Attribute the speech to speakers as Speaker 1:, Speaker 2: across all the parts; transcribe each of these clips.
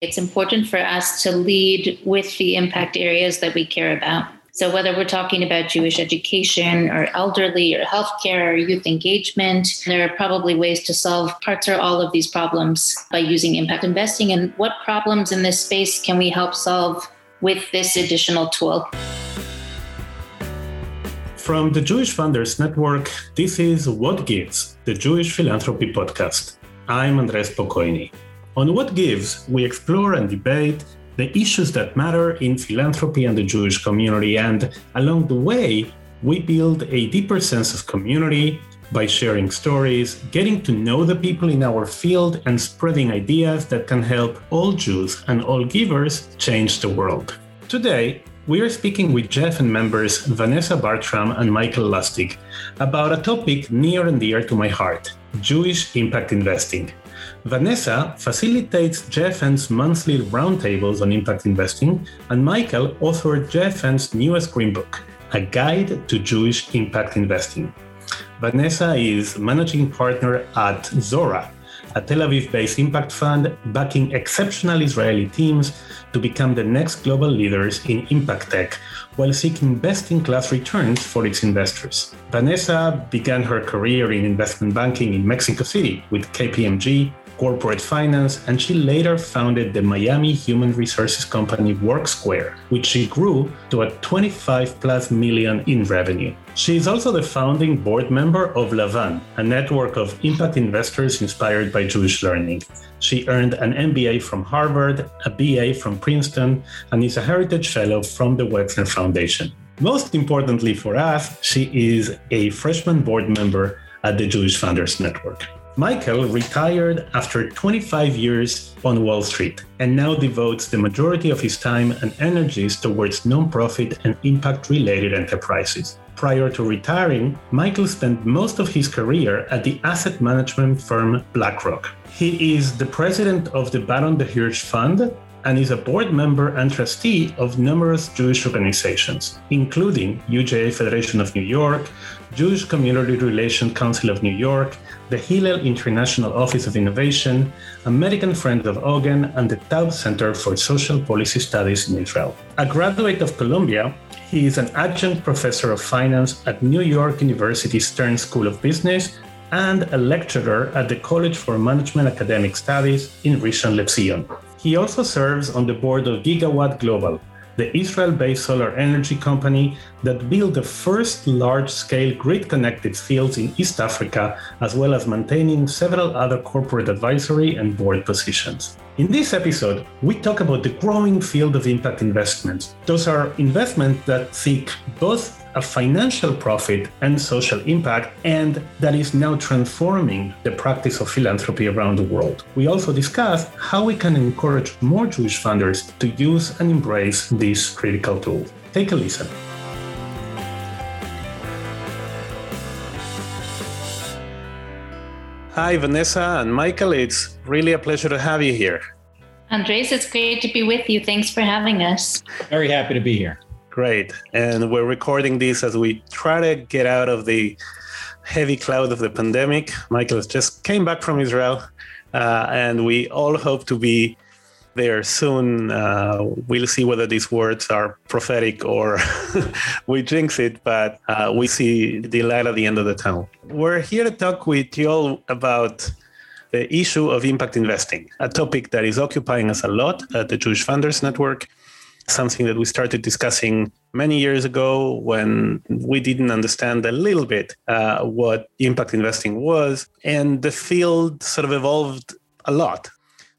Speaker 1: It's important for us to lead with the impact areas that we care about. So, whether we're talking about Jewish education or elderly or healthcare or youth engagement, there are probably ways to solve parts or all of these problems by using impact investing. And what problems in this space can we help solve with this additional tool?
Speaker 2: From the Jewish Funders Network, this is What Gives, the Jewish Philanthropy Podcast. I'm Andres Spokoiny. On What Gives, we explore and debate the issues that matter in philanthropy and the Jewish community, and along the way, we build a deeper sense of community by sharing stories, getting to know the people in our field, and spreading ideas that can help all Jews and all givers change the world. Today, we are speaking with JFN members Vanessa Bartram and Michael Lustig about a topic near and dear to my heart Jewish impact investing. Vanessa facilitates JFN's monthly roundtables on impact investing, and Michael authored JFN's newest green book, A Guide to Jewish Impact Investing. Vanessa is managing partner at Zora, a Tel Aviv based impact fund backing exceptional Israeli teams to become the next global leaders in impact tech while seeking best in class returns for its investors. Vanessa began her career in investment banking in Mexico City with KPMG corporate finance, and she later founded the Miami human resources company WorkSquare, which she grew to a 25 plus million in revenue. She is also the founding board member of Lavan, a network of impact investors inspired by Jewish learning. She earned an MBA from Harvard, a BA from Princeton, and is a Heritage Fellow from the Wexner Foundation. Most importantly for us, she is a freshman board member at the Jewish Funders Network. Michael retired after 25 years on Wall Street and now devotes the majority of his time and energies towards nonprofit and impact related enterprises. Prior to retiring, Michael spent most of his career at the asset management firm BlackRock. He is the president of the Baron de Hirsch Fund and is a board member and trustee of numerous Jewish organizations, including UJA Federation of New York, Jewish Community Relations Council of New York, the Hillel International Office of Innovation, American Friends of Ogen, and the Taub Center for Social Policy Studies in Israel. A graduate of Columbia, he is an adjunct professor of finance at New York University Stern School of Business and a lecturer at the College for Management Academic Studies in Rishon LeZion. He also serves on the board of Gigawatt Global, the Israel based solar energy company that built the first large scale grid connected fields in East Africa, as well as maintaining several other corporate advisory and board positions. In this episode, we talk about the growing field of impact investments. Those are investments that seek both a financial profit and social impact, and that is now transforming the practice of philanthropy around the world. We also discuss how we can encourage more Jewish funders to use and embrace this critical tool. Take a listen. Hi, Vanessa and Michael. It's really a pleasure to have you here.
Speaker 1: Andres, it's great to be with you. Thanks for having us.
Speaker 3: Very happy to be here.
Speaker 2: Great. And we're recording this as we try to get out of the heavy cloud of the pandemic. Michael just came back from Israel, uh, and we all hope to be there soon. Uh, we'll see whether these words are prophetic or we jinx it, but uh, we see the light at the end of the tunnel. We're here to talk with you all about the issue of impact investing, a topic that is occupying us a lot at the Jewish Funders Network something that we started discussing many years ago when we didn't understand a little bit uh, what impact investing was. And the field sort of evolved a lot.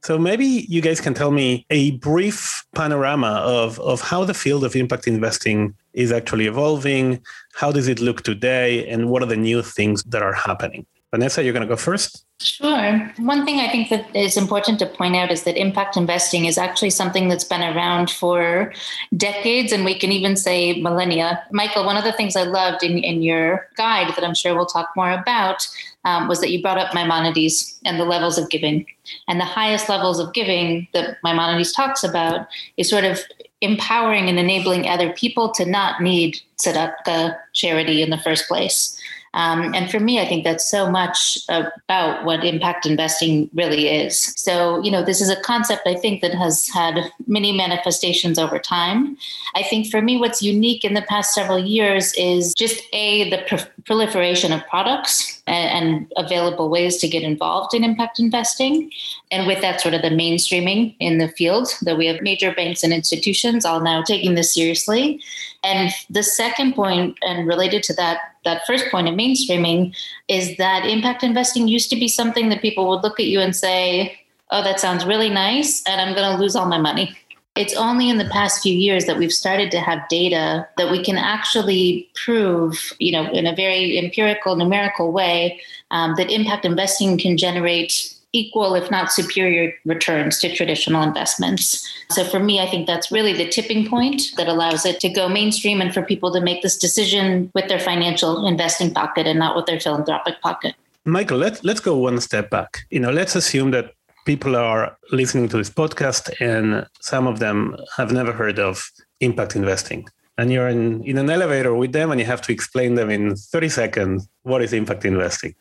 Speaker 2: So maybe you guys can tell me a brief panorama of, of how the field of impact investing is actually evolving. How does it look today? And what are the new things that are happening? Vanessa, you're going to go first.
Speaker 1: Sure. One thing I think that is important to point out is that impact investing is actually something that's been around for decades, and we can even say millennia. Michael, one of the things I loved in, in your guide that I'm sure we'll talk more about um, was that you brought up Maimonides and the levels of giving. And the highest levels of giving that Maimonides talks about is sort of empowering and enabling other people to not need set up tzedakah charity in the first place. Um, and for me, I think that's so much about what impact investing really is. So, you know, this is a concept I think that has had many manifestations over time. I think for me, what's unique in the past several years is just A, the pr- proliferation of products and, and available ways to get involved in impact investing. And with that, sort of the mainstreaming in the field, that we have major banks and institutions all now taking this seriously. And the second point, and related to that, that first point of mainstreaming, is that impact investing used to be something that people would look at you and say, oh, that sounds really nice, and I'm going to lose all my money. It's only in the past few years that we've started to have data that we can actually prove, you know, in a very empirical, numerical way, um, that impact investing can generate equal, if not superior, returns to traditional investments. So for me, I think that's really the tipping point that allows it to go mainstream and for people to make this decision with their financial investing pocket and not with their philanthropic pocket.
Speaker 2: Michael, let's let's go one step back. You know, let's assume that people are listening to this podcast and some of them have never heard of impact investing. And you're in, in an elevator with them and you have to explain them in 30 seconds what is impact investing.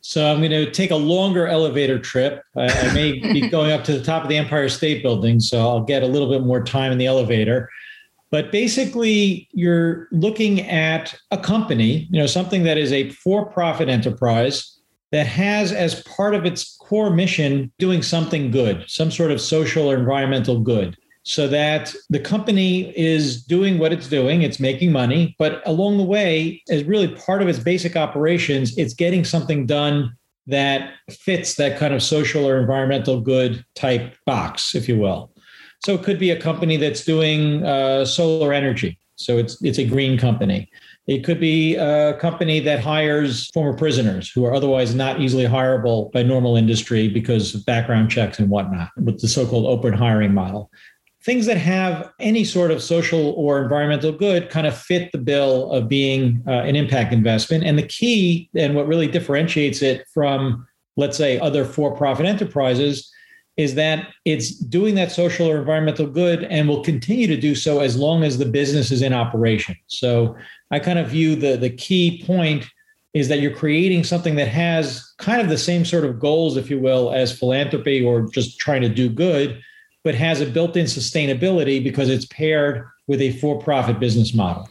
Speaker 3: So i'm going to take a longer elevator trip. I, I may be going up to the top of the empire state building so i'll get a little bit more time in the elevator. But basically you're looking at a company you know something that is a for-profit enterprise that has as part of its core mission doing something good, some sort of social or environmental good, so that the company is doing what it's doing, it's making money, but along the way, as really part of its basic operations, it's getting something done that fits that kind of social or environmental good type box, if you will. So it could be a company that's doing uh, solar energy. So it's it's a green company. It could be a company that hires former prisoners who are otherwise not easily hireable by normal industry because of background checks and whatnot, with the so called open hiring model. Things that have any sort of social or environmental good kind of fit the bill of being uh, an impact investment. And the key, and what really differentiates it from, let's say, other for profit enterprises, is that it's doing that social or environmental good and will continue to do so as long as the business is in operation. So I kind of view the the key point is that you're creating something that has kind of the same sort of goals, if you will, as philanthropy or just trying to do good, but has a built-in sustainability because it's paired with a for-profit business model.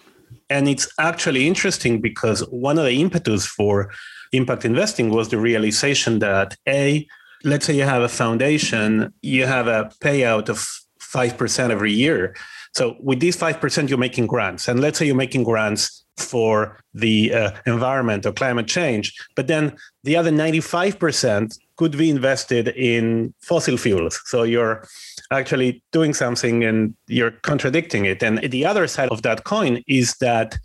Speaker 2: And it's actually interesting because one of the impetus for impact investing was the realization that a let's say you have a foundation, you have a payout of 5% every year. So with these 5%, you're making grants. And let's say you're making grants for the uh, environment or climate change, but then the other 95% could be invested in fossil fuels. So you're actually doing something and you're contradicting it. And the other side of that coin is that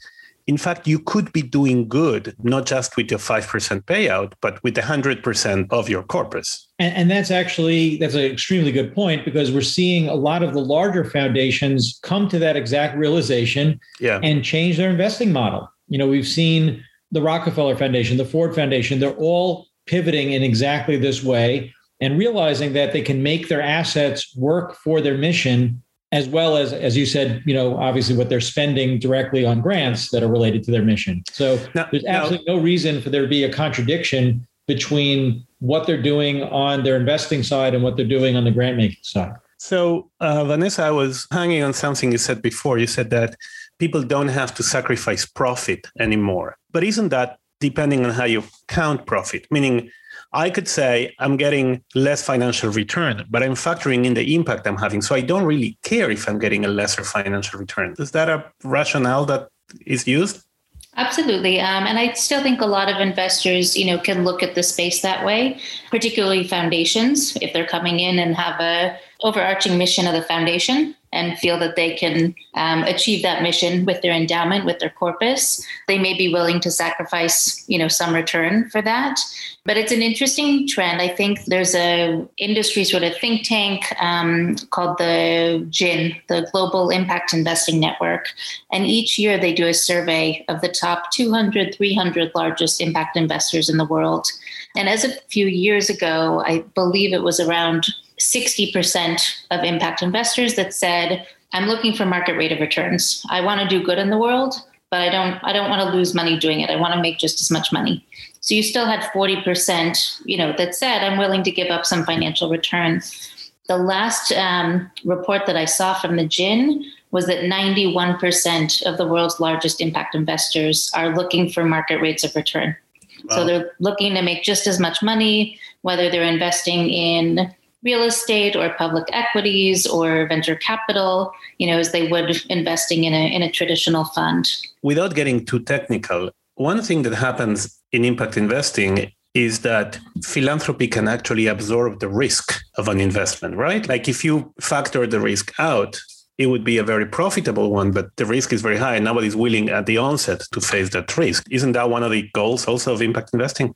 Speaker 2: in fact, you could be doing good, not just with your 5% payout, but with 100% of your corpus.
Speaker 3: And, and, that's actually, that's an extremely good point because we're seeing a lot of the larger foundations come to that exact realization yeah. and change their investing model. You know, we've seen the Rockefeller Foundation, the Ford Foundation, they're all pivoting in exactly this way and realizing that they can make their assets work for their mission as well as as you said you know obviously what they're spending directly on grants that are related to their mission. So there's absolutely now, no reason for there to be a contradiction between what they're doing on their investing side and what they're doing on the grant making side.
Speaker 2: So uh, vanessa i was hanging on something you said before. You said that people don't have to sacrifice profit anymore. But isn't that depending on how you count profit? Meaning I could say I'm getting less financial return, but I'm factoring in the impact I'm having. So I don't really care if I'm getting a lesser financial return. Is that a rationale that is used?
Speaker 1: Absolutely. Um, and I still think a lot of investors, you know, can look at the space that way, particularly foundations, if they're coming in and have a overarching mission of the foundation and feel that they can um, achieve that mission with their endowment, with their corpus, they may be willing to sacrifice, you know, some return for that. But it's an interesting trend. I think there's a industry sort of think tank um, called the GIIN, the Global Impact Investing Network, and each year they do a survey of the top 200, 300 largest impact investors in the world. And as a few years ago, I believe it was around 60% of impact investors that said, I'm looking for market rate of returns. I want to do good in the world, but I don't I don't want to lose money doing it. I want to make just as much money. So you still had 40%, you know, that said I'm willing to give up some financial return. The last um, report that I saw from the GIIN was that 91% of the world's largest impact investors are looking for market rates of return. Wow. So they're looking to make just as much money, whether they're investing in real estate or public equities or venture capital, you know, as they would investing in a in a traditional fund.
Speaker 2: Without getting too technical, one thing that happens in impact investing is that philanthropy can actually absorb the risk of an investment, right? Like if you factor the risk out, it would be a very profitable one, but the risk is very high and nobody's willing at the onset to face that risk. Isn't that one of the goals also of impact investing?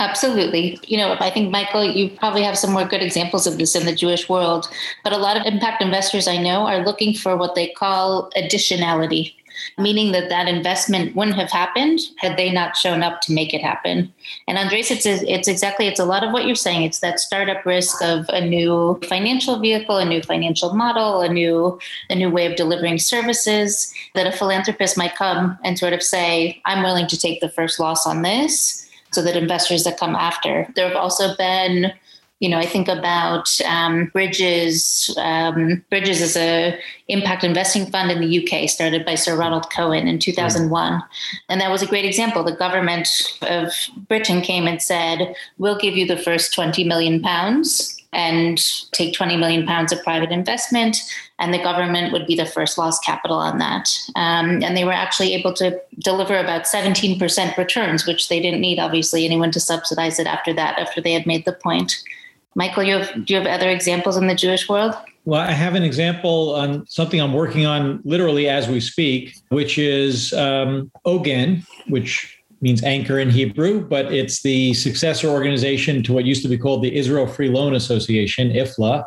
Speaker 1: Absolutely. You know, I think, Michael, you probably have some more good examples of this in the Jewish world, but a lot of impact investors I know are looking for what they call additionality meaning that that investment wouldn't have happened had they not shown up to make it happen. And Andres, it's it's exactly it's a lot of what you're saying. It's that startup risk of a new financial vehicle, a new financial model, a new a new way of delivering services that a philanthropist might come and sort of say, "I'm willing to take the first loss on this." So that investors that come after. There have also been you know, I think about um, Bridges. Um, Bridges is a impact investing fund in the UK, started by Sir Ronald Cohen in 2001, and that was a great example. The government of Britain came and said, "We'll give you the first 20 million pounds." And take 20 million pounds of private investment, and the government would be the first loss capital on that. Um, and they were actually able to deliver about 17% returns, which they didn't need, obviously, anyone to subsidize it after that, after they had made the point. Michael, you have, do you have other examples in the Jewish world?
Speaker 3: Well, I have an example on something I'm working on literally as we speak, which is um, Ogen, which means anchor in Hebrew, but it's the successor organization to what used to be called the Israel Free Loan Association, IFLA.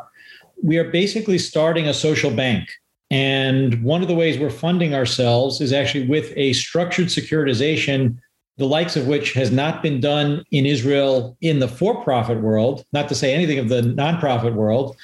Speaker 3: We are basically starting a social bank. And one of the ways we're funding ourselves is actually with a structured securitization the likes of which has not been done in Israel in the for profit world, not to say anything of the nonprofit world,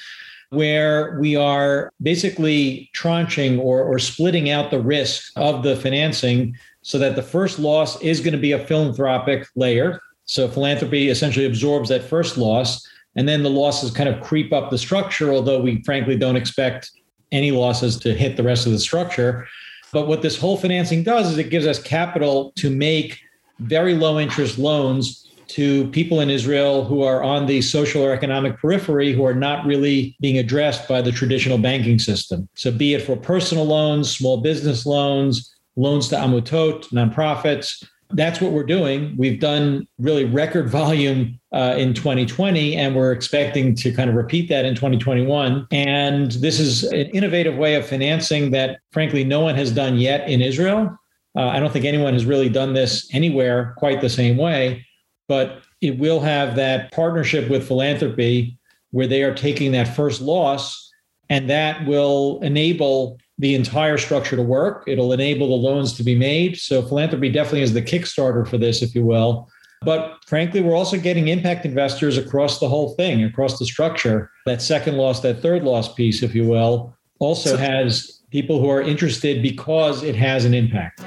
Speaker 3: where we are basically tranching or, or splitting out the risk of the financing so that the first loss is going to be a philanthropic layer. So philanthropy essentially absorbs that first loss, and then the losses kind of creep up the structure, although we frankly don't expect any losses to hit the rest of the structure. But what this whole financing does is it gives us capital to make very low interest loans to people in Israel who are on the social or economic periphery who are not really being addressed by the traditional banking system. So, be it for personal loans, small business loans, loans to amutot, nonprofits. That's what we're doing. We've done really record volume uh, in 2020, and we're expecting to kind of repeat that in 2021. And this is an innovative way of financing that, frankly, no one has done yet in Israel. Uh, I don't think anyone has really done this anywhere quite the same way, but it will have that partnership with philanthropy where they are taking that first loss, and that will enable the entire structure to work. It'll enable the loans to be made. So, philanthropy definitely is the Kickstarter for this, if you will. But frankly, we're also getting impact investors across the whole thing, across the structure. That second loss, that third loss piece, if you will, also has people who are interested because it has an impact.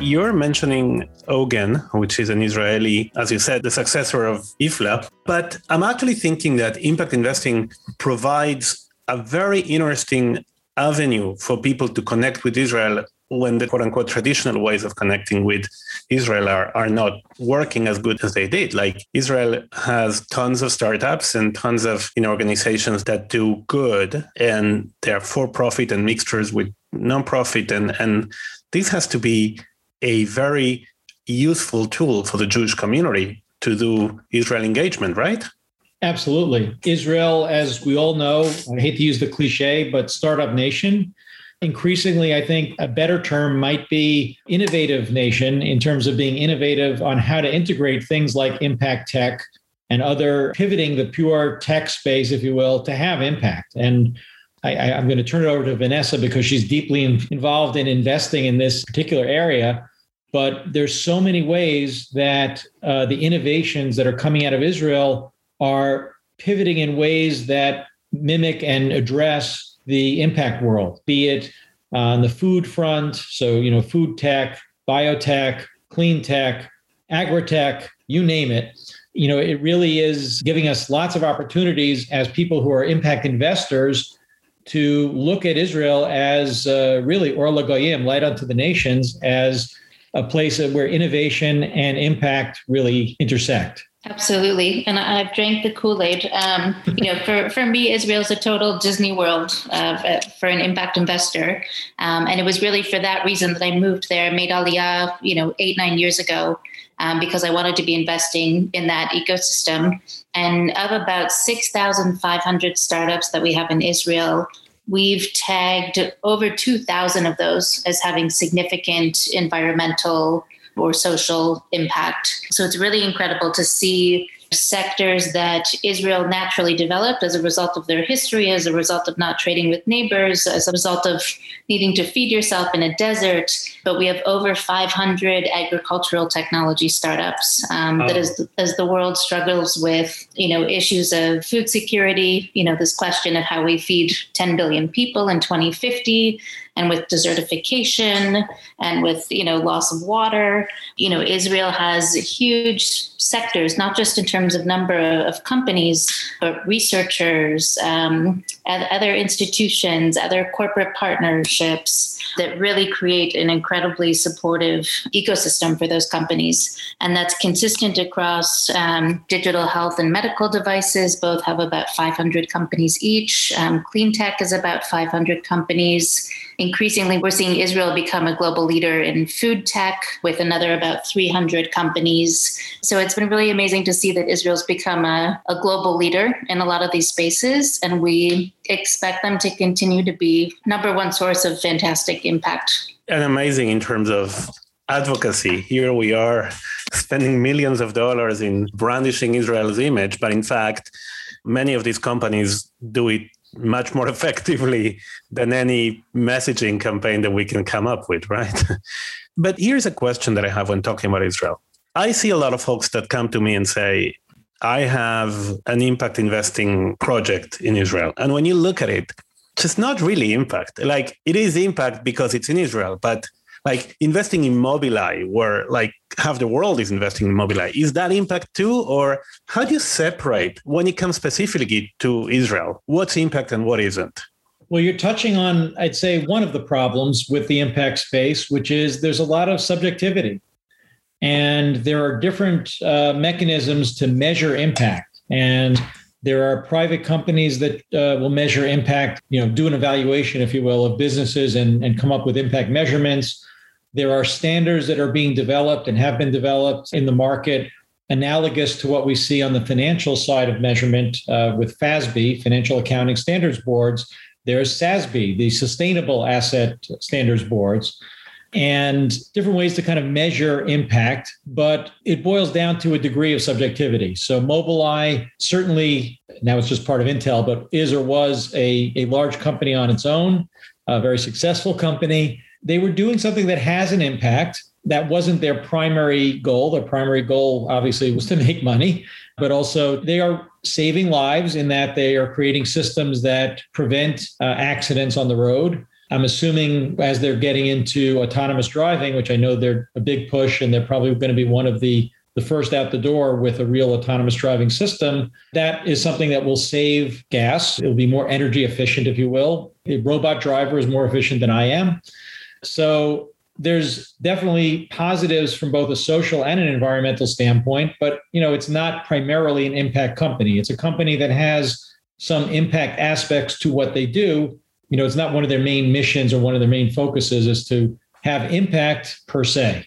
Speaker 2: You're mentioning Ogen, which is an Israeli, as you said, the successor of IFLA. But I'm actually thinking that impact investing provides a very interesting avenue for people to connect with Israel when the quote unquote traditional ways of connecting with Israel are, are not working as good as they did. Like Israel has tons of startups and tons of you know, organizations that do good and they're for profit and mixtures with nonprofit and and this has to be a very useful tool for the Jewish community to do Israel engagement, right?
Speaker 3: Absolutely. Israel, as we all know, I hate to use the cliche, but startup nation. Increasingly, I think a better term might be innovative nation in terms of being innovative on how to integrate things like impact tech and other pivoting the pure tech space, if you will, to have impact. And I, am going to turn it over to Vanessa because she's deeply in, involved in investing in this particular area. But there's so many ways that uh, the innovations that are coming out of Israel are pivoting in ways that mimic and address the impact world, be it on the food front, so you know, food tech, biotech, clean tech, agri-tech, you name it. You know, it really is giving us lots of opportunities as people who are impact investors to look at Israel as uh, really Or Goyim, light unto the nations, as a place where innovation and impact really intersect.
Speaker 1: Absolutely, and I've drank the Kool Aid. Um, you know, for for me, Israel is a total Disney World uh, for an impact investor, um, and it was really for that reason that I moved there, made Aliyah, you know, eight nine years ago, um, because I wanted to be investing in that ecosystem. And of about six thousand five hundred startups that we have in Israel, we've tagged over two thousand of those as having significant environmental or social impact. So it's really incredible to see sectors that Israel naturally developed as a result of their history, as a result of not trading with neighbors, as a result of needing to feed yourself in a desert. But we have over 500 agricultural technology startups um, oh. that is, as the world struggles with, you know, issues of food security, you know, this question of how we feed 10 billion people in 2050 and with desertification and with you know loss of water you know israel has huge sectors not just in terms of number of companies but researchers um, other institutions other corporate partnerships that really create an incredibly supportive ecosystem for those companies. And that's consistent across um, digital health and medical devices. Both have about 500 companies each. Um, clean tech is about 500 companies increasingly we're seeing Israel become a global leader in food tech with another about 300 companies. So it's been really amazing to see that Israel's become a, a global leader in a lot of these spaces. And we expect them to continue to be number one source of fantastic impact.
Speaker 2: And amazing in terms of advocacy. Here we are spending millions of dollars in brandishing Israel's image, but in fact, many of these companies do it much more effectively than any messaging campaign that we can come up with, right? but here's a question that I have when talking about Israel. I see a lot of folks that come to me and say, I have an impact investing project in Israel. And when you look at it, it's not really impact. Like it is impact because it's in Israel, but like investing in Mobileye, where like half the world is investing in Mobileye, is that impact too? Or how do you separate when it comes specifically to Israel? What's impact and what isn't?
Speaker 3: Well, you're touching on, I'd say, one of the problems with the impact space, which is there's a lot of subjectivity. And there are different uh, mechanisms to measure impact. And there are private companies that uh, will measure impact, you know, do an evaluation, if you will, of businesses and, and come up with impact measurements. There are standards that are being developed and have been developed in the market, analogous to what we see on the financial side of measurement uh, with FASB, Financial Accounting Standards Boards. There's SASB, the Sustainable Asset Standards Boards, and different ways to kind of measure impact, but it boils down to a degree of subjectivity. So Mobileye certainly, now it's just part of Intel, but is or was a, a large company on its own, a very successful company they were doing something that has an impact. That wasn't their primary goal. Their primary goal, obviously, was to make money, but also they are saving lives in that they are creating systems that prevent uh, accidents on the road. I'm assuming as they're getting into autonomous driving, which I know they're a big push, and they're probably going to be one of the the first out the door with a real autonomous driving system, that is something that will save gas. It'll be more energy efficient, if you will. A robot driver is more efficient than I am. So there's definitely positives from both a social and an environmental standpoint, but you know, it's not primarily an impact company. It's a company that has some impact aspects to what they do. You know, it's not one of their main missions or one of their main focuses is to have impact per se.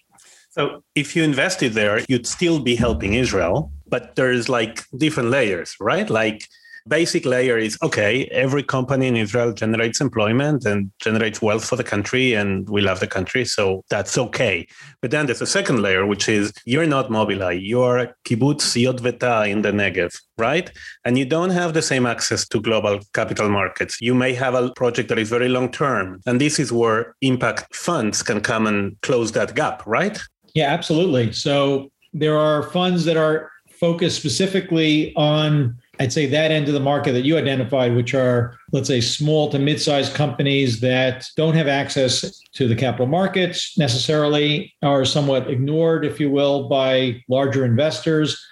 Speaker 2: So if you invested there, you'd still be helping Israel, but there's like different layers, right? Like basic layer is okay, every company in Israel generates employment and generates wealth for the country, and we love the country, so that's okay. But then there's a second layer, which is you're not Mobileye, you're kibbutz Yotvata in the Negev, right? And you don't have the same access to global capital markets. You may have a project that is very long term, and this is where impact funds can come and close that gap, right?
Speaker 3: Yeah, absolutely. So there are funds that are focused specifically on I'd say that end of the market that you identified, which are, let's say, small to mid sized companies that don't have access to the capital markets necessarily, are somewhat ignored, if you will, by larger investors,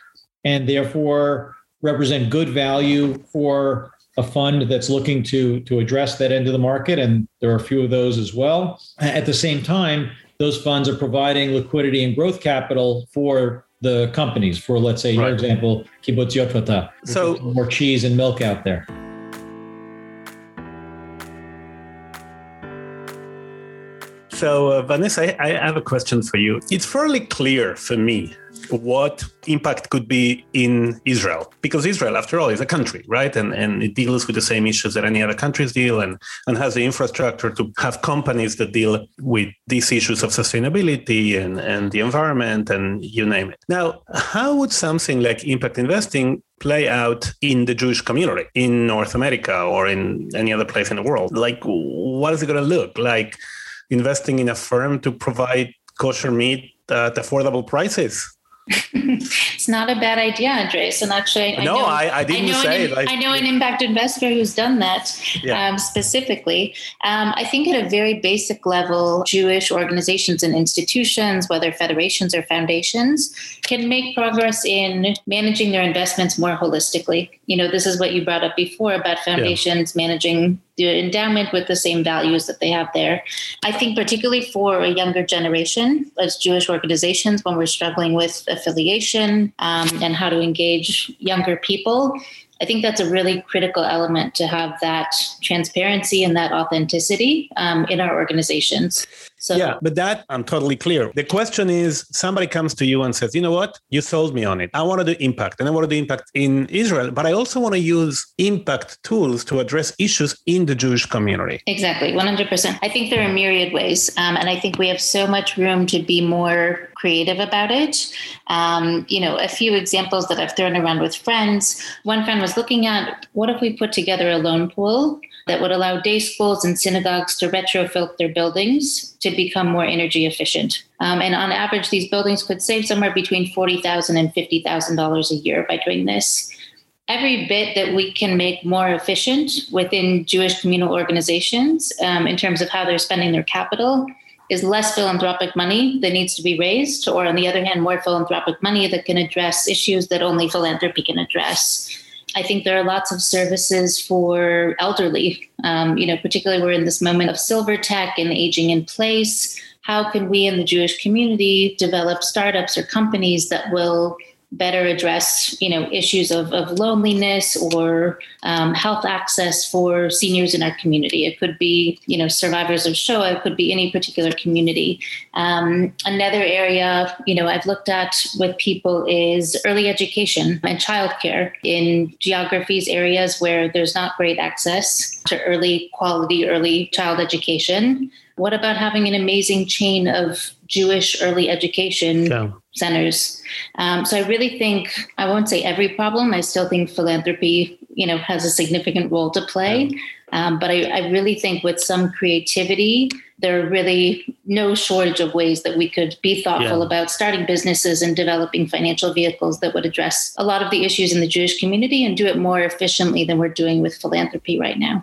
Speaker 3: and therefore represent good value for a fund that's looking to, to address that end of the market. And there are a few of those as well. At the same time, those funds are providing liquidity and growth capital for the companies for, let's say, right. your example, Kibbutz Yotvata.
Speaker 2: So
Speaker 3: more cheese and milk out there.
Speaker 2: So, uh, Vanessa, I, I have a question for you. It's fairly clear for me what impact could be in Israel. Because Israel, after all, is a country, right? And, and it deals with the same issues that any other countries deal and, and has the infrastructure to have companies that deal with these issues of sustainability and, and the environment and you name it. Now, how would something like impact investing play out in the Jewish community in North America or in any other place in the world? Like, what is it going to look like investing in a firm to provide kosher meat at affordable prices?
Speaker 1: It's not a bad idea, Andres. And actually,
Speaker 2: I no, know, I, I didn't
Speaker 1: I know
Speaker 2: say
Speaker 1: an,
Speaker 2: it.
Speaker 1: I, I know an impact investor who's done that yeah. um, specifically. Um, I think at a very basic level, Jewish organizations and institutions, whether federations or foundations, can make progress in managing their investments more holistically. You know, this is what you brought up before about foundations yeah. managing the endowment with the same values that they have there. I think, particularly for a younger generation, as Jewish organizations, when we're struggling with affiliation um, and how to engage younger people, I think that's a really critical element to have that transparency and that authenticity um, in our organizations.
Speaker 2: So yeah, but that I'm totally clear. The question is somebody comes to you and says, you know what? You sold me on it. I want to do impact and I want to do impact in Israel, but I also want to use impact tools to address issues in the Jewish community.
Speaker 1: Exactly, 100%. I think there are myriad ways. Um, and I think we have so much room to be more creative about it. Um, you know, a few examples that I've thrown around with friends. One friend was looking at what if we put together a loan pool that would allow day schools and synagogues to retrofit their buildings to become more energy efficient. Um, and on average, these buildings could save somewhere between $40,000 and $50,000 a year by doing this. Every bit that we can make more efficient within Jewish communal organizations um, in terms of how they're spending their capital is less philanthropic money that needs to be raised, or on the other hand, more philanthropic money that can address issues that only philanthropy can address. I think there are lots of services for elderly. Um, you know, particularly we're in this moment of silver tech and aging in place. How can we in the Jewish community develop startups or companies that will better address you know issues of, of loneliness or um, health access for seniors in our community. It could be you know survivors of shoah. It could be any particular community. Um, another area you know i've looked at with people is early education and childcare. In geographies areas where there's not great access to early quality early child education what about having an amazing chain of Jewish early education yeah. Centers? Um, so I really think I won't say every problem. I still think philanthropy, you know, has a significant role to play. Um, but I, I, really think with some creativity, there are really no shortage of ways that we could be thoughtful yeah. about starting businesses and developing financial vehicles that would address a lot of the issues in the Jewish community and do it more efficiently than we're doing with philanthropy right now.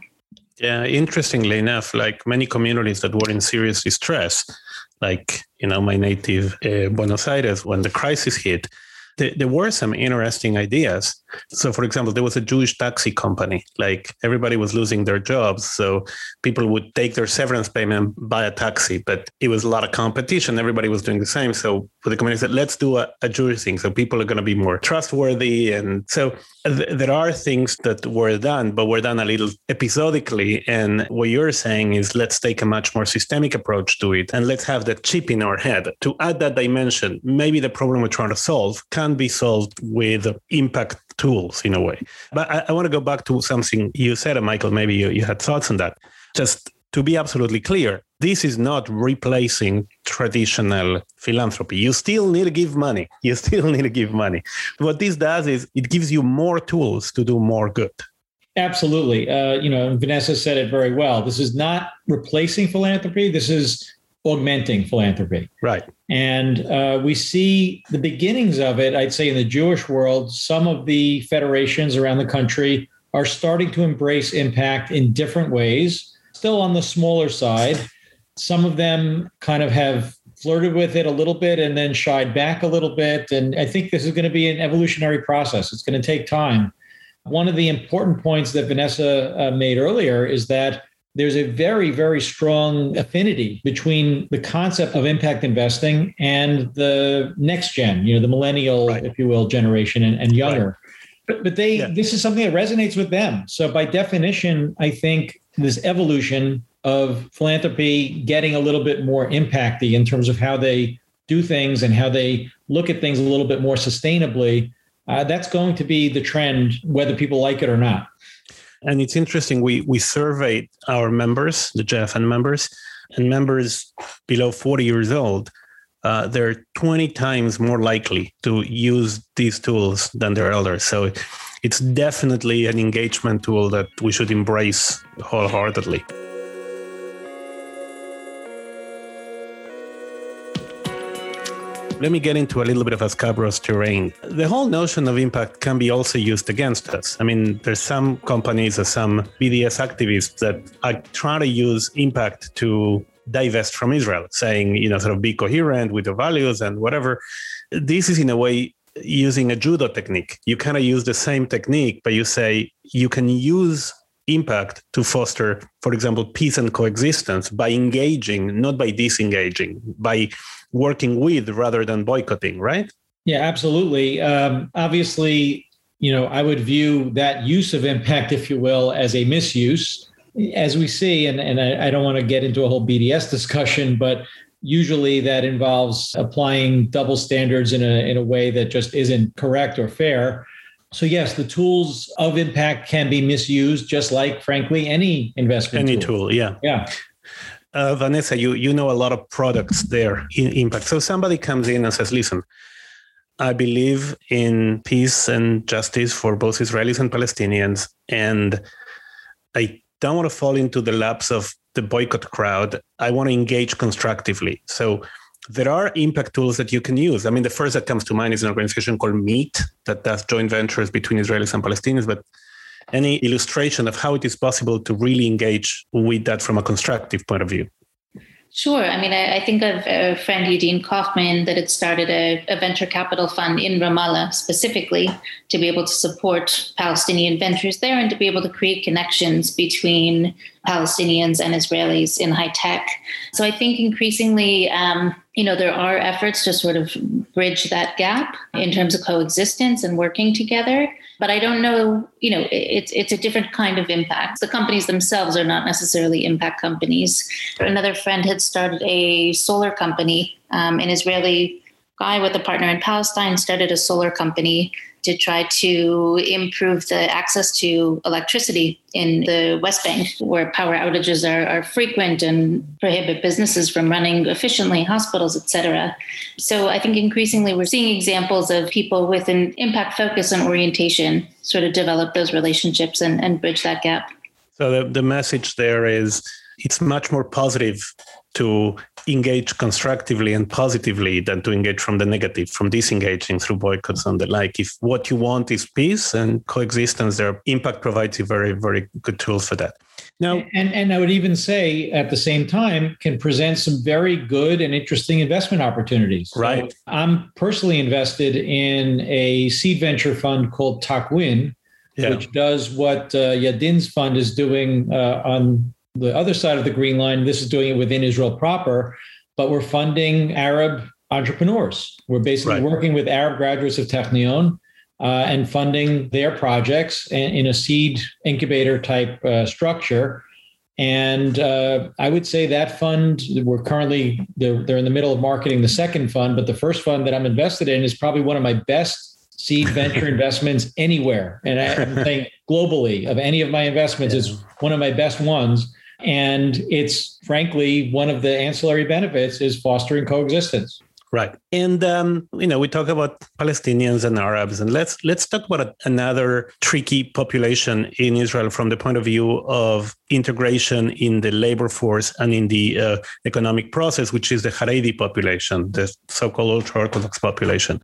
Speaker 2: Yeah, interestingly enough, like many communities that were in serious distress, like you know my native uh, Buenos Aires, when the crisis hit, there were some interesting ideas. So, for example, there was a Jewish taxi company. Like everybody was losing their jobs, so people would take their severance payment, buy a taxi. But it was a lot of competition. Everybody was doing the same. So, the community said, "Let's do a, a Jewish thing." So people are going to be more trustworthy. And so th- there are things that were done, but were done a little episodically. And what you're saying is, let's take a much more systemic approach to it, and let's have that chip in our head to add that dimension. Maybe the problem we're trying to solve can can be solved with impact tools in a way. But I, I want to go back to something you said, Michael. Maybe you, you had thoughts on that. Just to be absolutely clear, this is not replacing traditional philanthropy. You still need to give money. You still need to give money. What this does is it gives you more tools to do more good.
Speaker 3: Absolutely. Uh, you know, Vanessa said it very well. This is not replacing philanthropy. This is augmenting philanthropy.
Speaker 2: Right.
Speaker 3: And uh, we see the beginnings of it, I'd say, in the Jewish world. Some of the federations around the country are starting to embrace impact in different ways, still on the smaller side. Some of them kind of have flirted with it a little bit and then shied back a little bit. And I think this is going to be an evolutionary process. It's going to take time. One of the important points that Vanessa uh, made earlier is that there's a very, very strong affinity between the concept of impact investing and the next gen, you know, the millennial, right. if you will, generation and, and younger. Right. But, but they, yeah. this is something that resonates with them. So by definition, I think this evolution of philanthropy getting a little bit more impacty in terms of how they do things and how they look at things a little bit more sustainably. Uh, that's going to be the trend, whether people like it or not.
Speaker 2: And it's interesting. We we surveyed our members, the JFN members, and members below 40 years old. Uh, they're 20 times more likely to use these tools than their elders. So it's definitely an engagement tool that we should embrace wholeheartedly. Let me get into a little bit of a Scabrous terrain. The whole notion of impact can be also used against us. I mean, there's some companies or some BDS activists that are trying to use impact to divest from Israel, saying, you know, sort of be coherent with the values and whatever. This is in a way using a judo technique. You kind of use the same technique, but you say you can use impact to foster, for example, peace and coexistence by engaging, not by disengaging, by working with rather than boycotting, right?
Speaker 3: Yeah, absolutely. Um, obviously, you know, I would view that use of impact, if you will, as a misuse, as we see. And, and I, I don't want to get into a whole BDS discussion, but usually that involves applying double standards in a in a way that just isn't correct or fair. So yes, the tools of impact can be misused, just like, frankly, any investment.
Speaker 2: Any tool, tool yeah,
Speaker 3: yeah.
Speaker 2: Uh, Vanessa, you you know a lot of products there in impact. So somebody comes in and says, "Listen, I believe in peace and justice for both Israelis and Palestinians, and I don't want to fall into the laps of the boycott crowd. I want to engage constructively." So there are impact tools that you can use. I mean, the first that comes to mind is an organization called MEET that does joint ventures between Israelis and Palestinians, but any illustration of how it is possible to really engage with that from a constructive point of view?
Speaker 1: Sure. I mean, I, I, think of a friend, Yadin Kaufmann, that had started a, a, venture capital fund in Ramallah specifically to be able to support Palestinian ventures there and to be able to create connections between Palestinians and Israelis in high tech. So I think increasingly, um, you know, there are efforts to sort of bridge that gap in terms of coexistence and working together. But I don't know, you know, it's it's a different kind of impact. The companies themselves are not necessarily impact companies. Another friend had started a solar company, um, an Israeli guy with a partner in Palestine started a solar company to try to improve the access to electricity in the West Bank, where power outages are, are frequent and prohibit businesses from running efficiently, hospitals, etc. So I think increasingly we're seeing examples of people with an impact focus and orientation sort of develop those relationships and, and bridge that gap.
Speaker 2: So the, the message there is it's much more positive to engage constructively and positively than to engage from the negative, from disengaging through boycotts and the like. If what you want is peace and coexistence, their impact provides you very, very good tools for that.
Speaker 3: Now, and, and I would even say at the same time can present some very good and interesting investment opportunities.
Speaker 2: Right.
Speaker 3: So I'm personally invested in a seed venture fund called Takwin, yeah. which does what uh, Yadin's fund is doing uh, on the other side of the green line. This is doing it within Israel proper, but we're funding Arab entrepreneurs. We're basically right. working with Arab graduates of Technion uh, and funding their projects in a seed incubator type uh, structure. And uh, I would say that fund, we're currently, they're, they're in the middle of marketing the second fund, but the first fund that I'm invested in is probably one of my best seed venture investments anywhere. And I, am saying globally of any of my investments yeah. is one of my best ones and it's frankly one of the ancillary benefits is fostering coexistence.
Speaker 2: Right, and um, you know we talk about Palestinians and Arabs, and let's let's talk about another tricky population in Israel from the point of view of integration in the labor force and in the uh, economic process, which is the Haredi population, the so-called ultra-Orthodox population.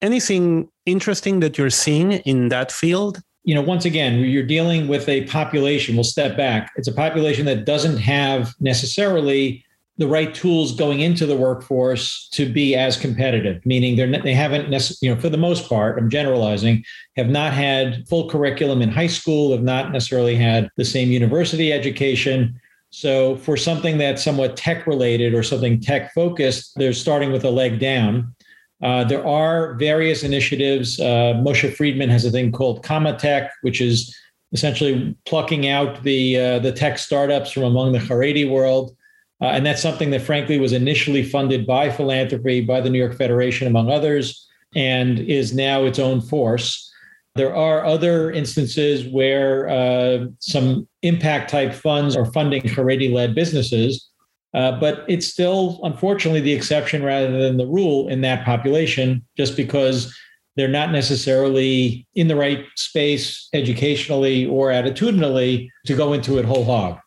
Speaker 2: Anything interesting that you're seeing in that field?
Speaker 3: You know, once again, you're dealing with a population. We'll step back. It's a population that doesn't have necessarily the right tools going into the workforce to be as competitive meaning they're they haven't you know for the most part i'm generalizing have not had full curriculum in high school have not necessarily had the same university education so for something that's somewhat tech related or something tech focused they're starting with a leg down uh, there are various initiatives uh, moshe friedman has a thing called kamatech which is essentially plucking out the uh, the tech startups from among the haredi world uh, and that's something that, frankly, was initially funded by philanthropy, by the New York Federation, among others, and is now its own force. There are other instances where uh, some impact type funds are funding Haredi led businesses, uh, but it's still, unfortunately, the exception rather than the rule in that population, just because they're not necessarily in the right space educationally or attitudinally to go into it whole hog.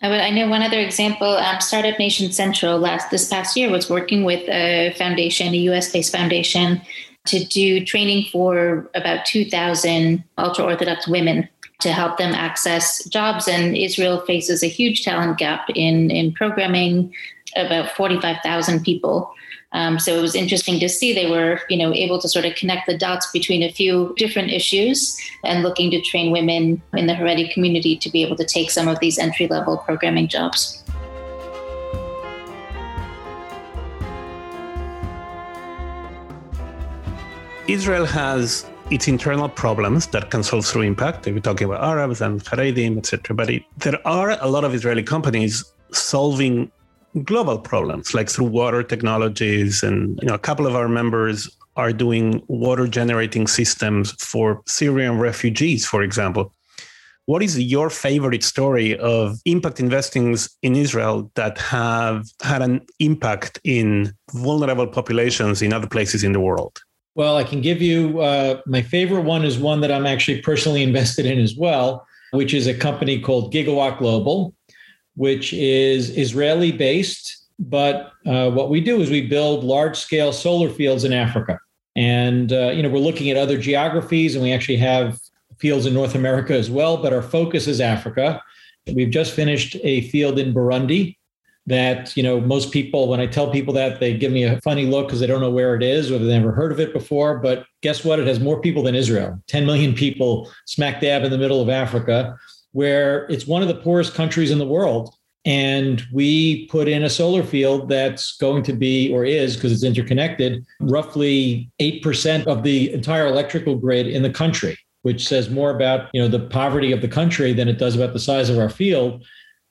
Speaker 1: I know one other example. Um, Startup Nation Central last this past year was working with a foundation, a U.S.-based foundation, to do training for about 2,000 ultra-orthodox women to help them access jobs. And Israel faces a huge talent gap in in programming. About 45,000 people um, so it was interesting to see they were, you know, able to sort of connect the dots between a few different issues and looking to train women in the Haredi community to be able to take some of these entry level programming jobs.
Speaker 2: Israel has its internal problems that can solve through impact. We're talking about Arabs and Haredim, etc. But it, there are a lot of Israeli companies solving global problems like through water technologies and you know a couple of our members are doing water generating systems for Syrian refugees for example what is your favorite story of impact investings in Israel that have had an impact in vulnerable populations in other places in the world?
Speaker 3: Well, I can give you uh, my favorite one is one that I'm actually personally invested in as well, which is a company called Gigawatt Global which is Israeli based. But uh, what we do is we build large scale solar fields in Africa. And, uh, you know, we're looking at other geographies and we actually have fields in North America as well, but our focus is Africa. We've just finished a field in Burundi that, you know, most people, when I tell people that, they give me a funny look because they don't know where it is or they've never heard of it before. But guess what? It has more people than Israel 10 million people smack dab in the middle of Africa where it's one of the poorest countries in the world. And we put in a solar field that's going to be, or is, because it's interconnected, roughly 8% of the entire electrical grid in the country, which says more about you know the poverty of the country than it does about the size of our field.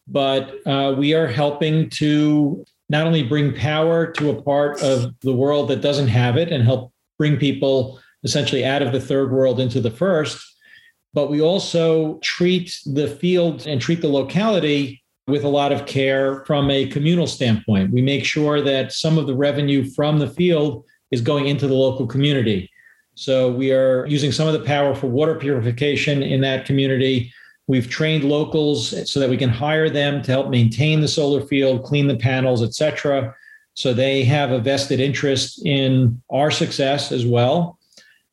Speaker 3: But uh, we are helping to not only bring power to a part of the world that doesn't have it and help bring people essentially out of the third world into the first, but we also treat the field and treat the locality with a lot of care from a communal standpoint. We make sure that some of the revenue from the field is going into the local community. So we are using some of the power for water purification in that community. We've trained locals so that we can hire them to help maintain the solar field, clean the panels, et cetera. So they have a vested interest in our success as well.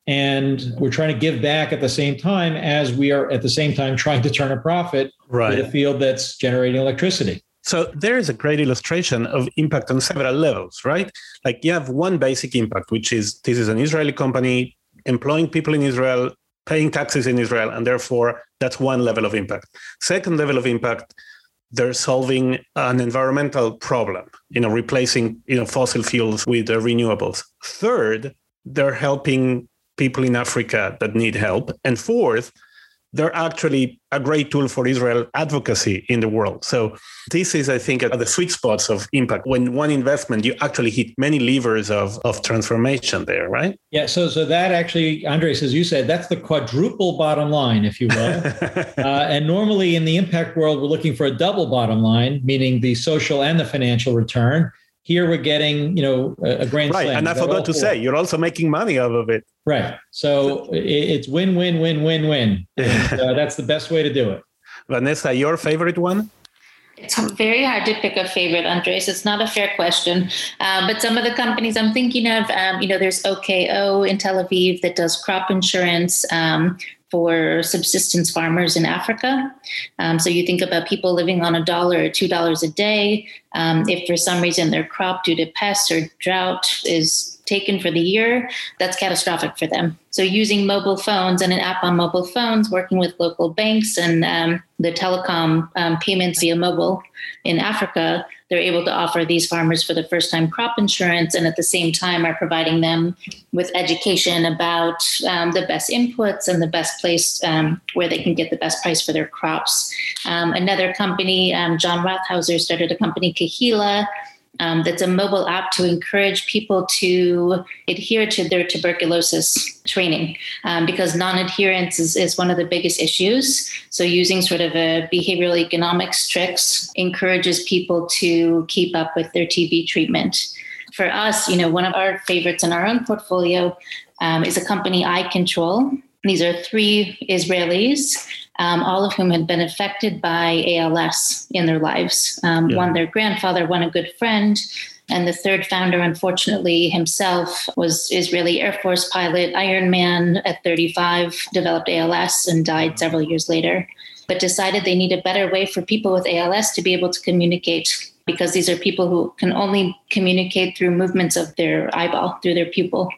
Speaker 3: And we're trying to give back at the same time as we are at the same time trying to turn a profit right. with a field that's generating electricity.
Speaker 2: So there is a great illustration of impact on several levels, right? Like you have one basic impact, which is this is an Israeli company employing people in Israel, paying taxes in Israel, and therefore that's one level of impact. Second level of impact, they're solving an environmental problem, you know, replacing you know fossil fuels with uh, renewables. Third, they're helping people in Africa that need help. And fourth, they're actually a great tool for Israel advocacy in the world. So this is, I think, at the sweet spots of impact. When one investment, you actually hit many levers of, of transformation there, right?
Speaker 3: Yeah. So so that actually, Andres, as you said, that's the quadruple bottom line, if you will. uh, and normally in the impact world, we're looking for a double bottom line, meaning the social and the financial return. Here we're getting, you know, a, a grand
Speaker 2: right.
Speaker 3: slam.
Speaker 2: And I forgot to say, you're also making money out of it.
Speaker 3: Right. So it's win, win, win, win, win. And, uh, that's the best way to do it.
Speaker 2: Vanessa, your favorite one?
Speaker 1: It's very hard to pick a favorite, Andres. It's not a fair question. Um, but some of the companies I'm thinking of, um, you know, there's OKO in Tel Aviv that does crop insurance. Um, for subsistence farmers in Africa. Um, so you think about people living on a dollar or two dollars a day. Um, if for some reason their crop due to pests or drought is taken for the year, that's catastrophic for them. So using mobile phones and an app on mobile phones, working with local banks and um, the telecom um, payments via mobile in Africa, they're able to offer these farmers for the first time crop insurance and at the same time are providing them with education about um, the best inputs and the best place um, where they can get the best price for their crops. Um, another company, um, John Rothhauser, started a company, Keheala, um, that's a mobile app to encourage people to adhere to their tuberculosis training um, because non-adherence is, is one of the biggest issues. So using sort of a behavioral economics tricks encourages people to keep up with their tb treatment. For us you know one of our favorites in our own portfolio um, is a company iControl. these are three israelis um, all of whom had been affected by ALS in their lives. Um, yeah. One, their grandfather, one, a good friend. And the third founder, unfortunately, himself was Israeli Air Force pilot, Ironman at 35, developed ALS and died several years later, but decided they need a better way for people with ALS to be able to communicate because these are people who can only communicate through movements of their eyeball, through their pupil.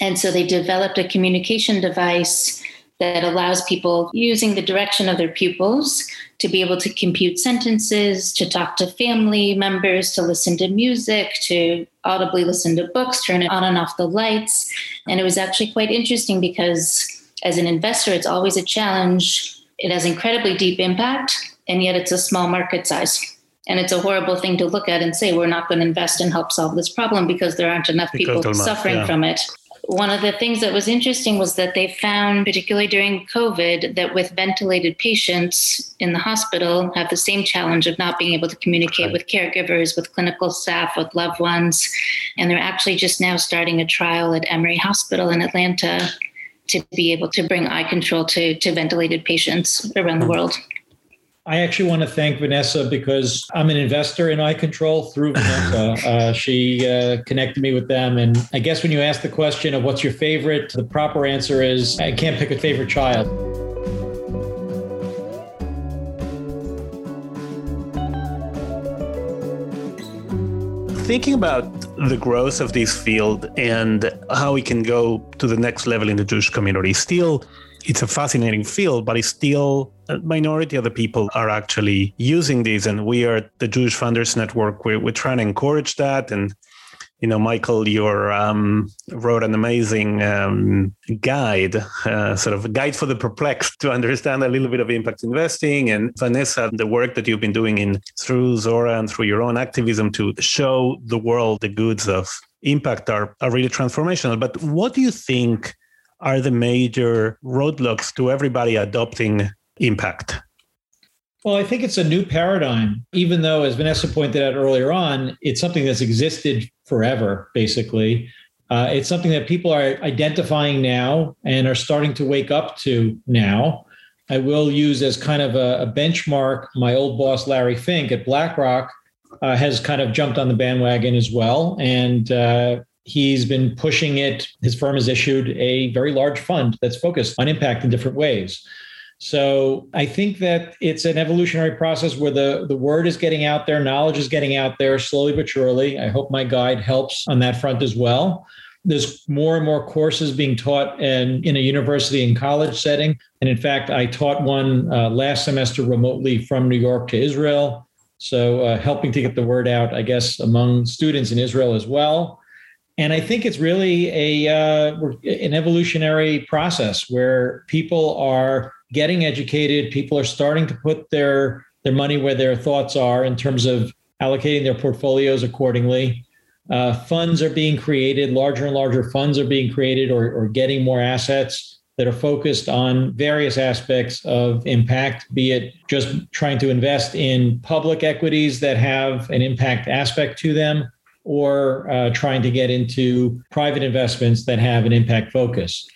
Speaker 1: And so they developed a communication device that allows people using the direction of their pupils to be able to compute sentences, to talk to family members, to listen to music, to audibly listen to books, turn on and off the lights. And it was actually quite interesting because as an investor, it's always a challenge. It has incredibly deep impact, and yet it's a small market size. And it's a horrible thing to look at and say, we're not going to invest and help solve this problem because there aren't enough people suffering yeah. from it. One of the things that was interesting was that they found, particularly during COVID, that with ventilated patients in the hospital have the same challenge of not being able to communicate with caregivers, with clinical staff, with loved ones. And they're actually just now starting a trial at Emory Hospital in Atlanta to be able to bring iControl to, to ventilated patients around the hmm. world.
Speaker 3: I actually want to thank Vanessa because I'm an investor in iControl through Vanessa. uh, she uh, connected me with them. And I guess when you ask the question of what's your favorite, the proper answer is I can't pick a favorite child.
Speaker 2: Thinking about the growth of this field and how we can go to the next level in the Jewish community, still it's a fascinating field, but it's still a minority of the people are actually using these. And we are the Jewish Funders Network. We're, we're trying to encourage that. And, you know, Michael, you um, wrote an amazing um, guide, uh, sort of a guide for the perplexed to understand a little bit of impact investing. And Vanessa, the work that you've been doing in through Zora and through your own activism to show the world the goods of impact are, are really transformational. But what do you think are the major roadblocks to everybody adopting impact?
Speaker 3: Well, I think it's a new paradigm, even though, as Vanessa pointed out earlier on, it's something that's existed forever, basically. Uh, it's something that people are identifying now and are starting to wake up to now. I will use as kind of a, a benchmark my old boss, Larry Fink at BlackRock, uh, has kind of jumped on the bandwagon as well. And uh, He's been pushing it. His firm has issued a very large fund that's focused on impact in different ways. So I think that it's an evolutionary process where the, the word is getting out there, knowledge is getting out there slowly but surely. I hope my guide helps on that front as well. There's more and more courses being taught in, in a university and college setting. And in fact, I taught one uh, last semester remotely from New York to Israel. So uh, helping to get the word out, I guess, among students in Israel as well. And I think it's really a uh, an evolutionary process where people are getting educated. People are starting to put their their money where their thoughts are in terms of allocating their portfolios accordingly. Uh, funds are being created, larger and larger funds are being created or, or getting more assets that are focused on various aspects of impact, be it just trying to invest in public equities that have an impact aspect to them, or uh, trying to get into private investments that have an impact focus.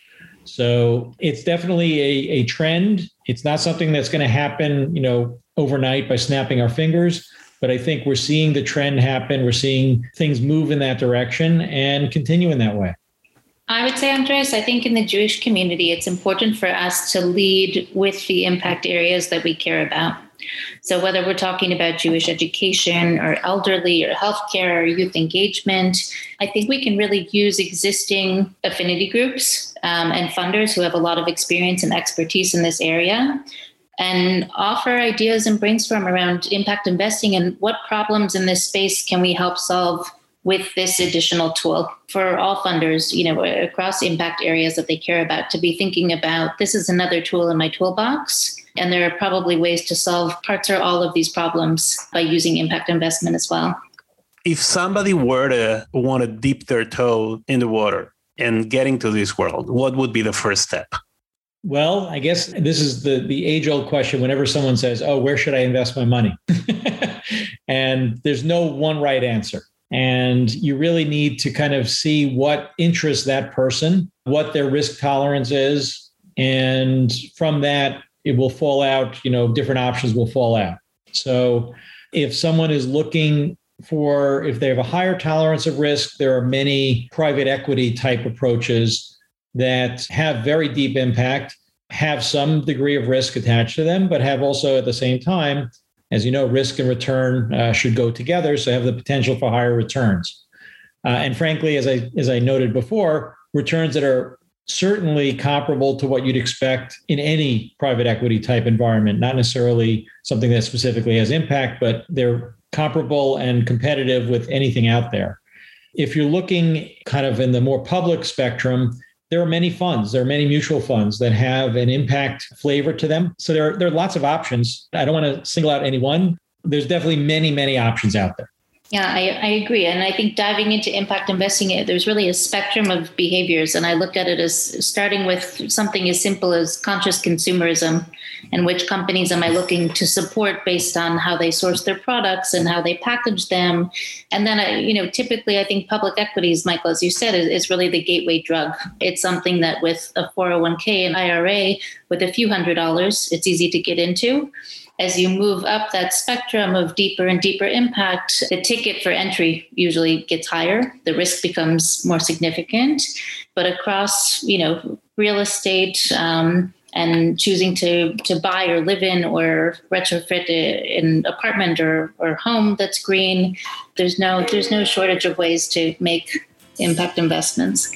Speaker 3: So it's definitely a, a trend. It's not something that's going to happen, you know, overnight by snapping our fingers. But I think we're seeing the trend happen. We're seeing things move in that direction and continue in that way.
Speaker 1: I would say, Andres, I think in the Jewish community, it's important for us to lead with the impact areas that we care about. So, whether we're talking about Jewish education or elderly or healthcare or youth engagement, I think we can really use existing affinity groups um, and funders who have a lot of experience and expertise in this area and offer ideas and brainstorm around impact investing and what problems in this space can we help solve with this additional tool for all funders you know across impact areas that they care about to be thinking about this is another tool in my toolbox and there are probably ways to solve parts or all of these problems by using impact investment as well
Speaker 2: if somebody were to want to dip their toe in the water and get into this world what would be the first step
Speaker 3: well, I guess this is the the age old question. Whenever someone says, "Oh, where should I invest my money?" and there's no one right answer. And you really need to kind of see what interests that person, what their risk tolerance is. And from that, it will fall out, you know, different options will fall out. So if someone is looking for, if they have a higher tolerance of risk, there are many private equity type approaches that have very deep impact, have some degree of risk attached to them, but have also at the same time as you know, risk and return uh, should go together, so have the potential for higher returns. Uh, and frankly, as I as I noted before, returns that are certainly comparable to what you'd expect in any private equity type environment, not necessarily something that specifically has impact, but they're comparable and competitive with anything out there. If you're looking kind of in the more public spectrum, there are many funds, there are many mutual funds that have an impact flavor to them. So there are, there are lots of options. I don't want to single out any one. There's definitely many, many options out there.
Speaker 1: Yeah, I, I agree. And I think diving into impact investing, there's really a spectrum of behaviors. And I look at it as starting with something as simple as conscious consumerism and which companies am I looking to support based on how they source their products and how they package them. And then, uh, you know, typically I think public equities, Michael, as you said, is, is really the gateway drug. It's something that with a 401k and IRA, with a few hundred dollars, it's easy to get into as you move up that spectrum of deeper and deeper impact, the ticket for entry usually gets higher. The risk becomes more significant. But across, you know, real estate um, and choosing to to buy or live in or retrofit an apartment or, or home that's green, there's no there's no shortage of ways to make impact investments.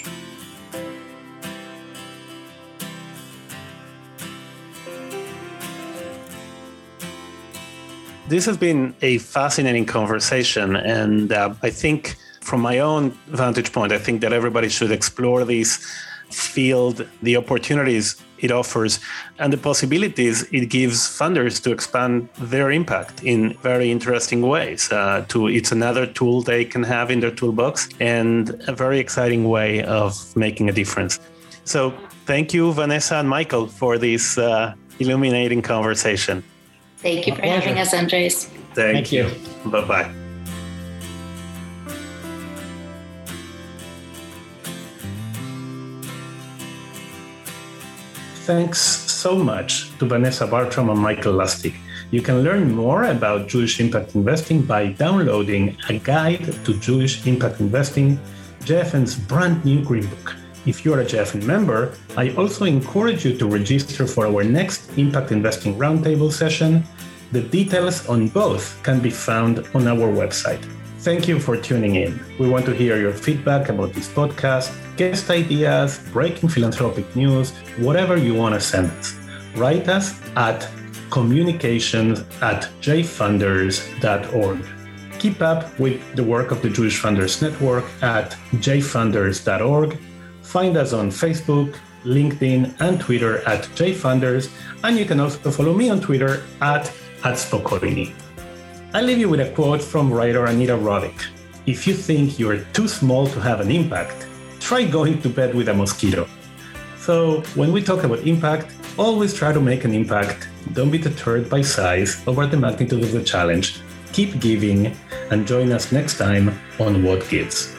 Speaker 2: This has been a fascinating conversation. And uh, I think, from my own vantage point, I think that everybody should explore this field, the opportunities it offers, and the possibilities it gives funders to expand their impact in very interesting ways. Uh, to it's another tool they can have in their toolbox, and a very exciting way of making a difference. So, thank you, Vanessa and Michael, for this uh, illuminating conversation.
Speaker 1: Thank you for having us, Andres.
Speaker 2: Thank, Thank you. you. Bye bye. Thanks so much to Vanessa Bartram and Michael Lustig. You can learn more about Jewish impact investing by downloading a guide to Jewish impact investing, JFN's brand new green book. If you're a JFN member, I also encourage you to register for our next Impact Investing Roundtable session. The details on both can be found on our website. Thank you for tuning in. We want to hear your feedback about this podcast, guest ideas, breaking philanthropic news, whatever you want to send us. Write us at communications at jfunders.org. Keep up with the work of the Jewish Funders Network at jfunders.org Find us on Facebook, LinkedIn, and Twitter at jfunders, and you can also follow me on Twitter at, at. I leave you with a quote from writer Anita Roddick. If you think you're too small to have an impact, try going to bed with a mosquito. So, when we talk about impact, always try to make an impact. Don't be deterred by size or the magnitude of the challenge. keep giving, and join us next time on What Gives.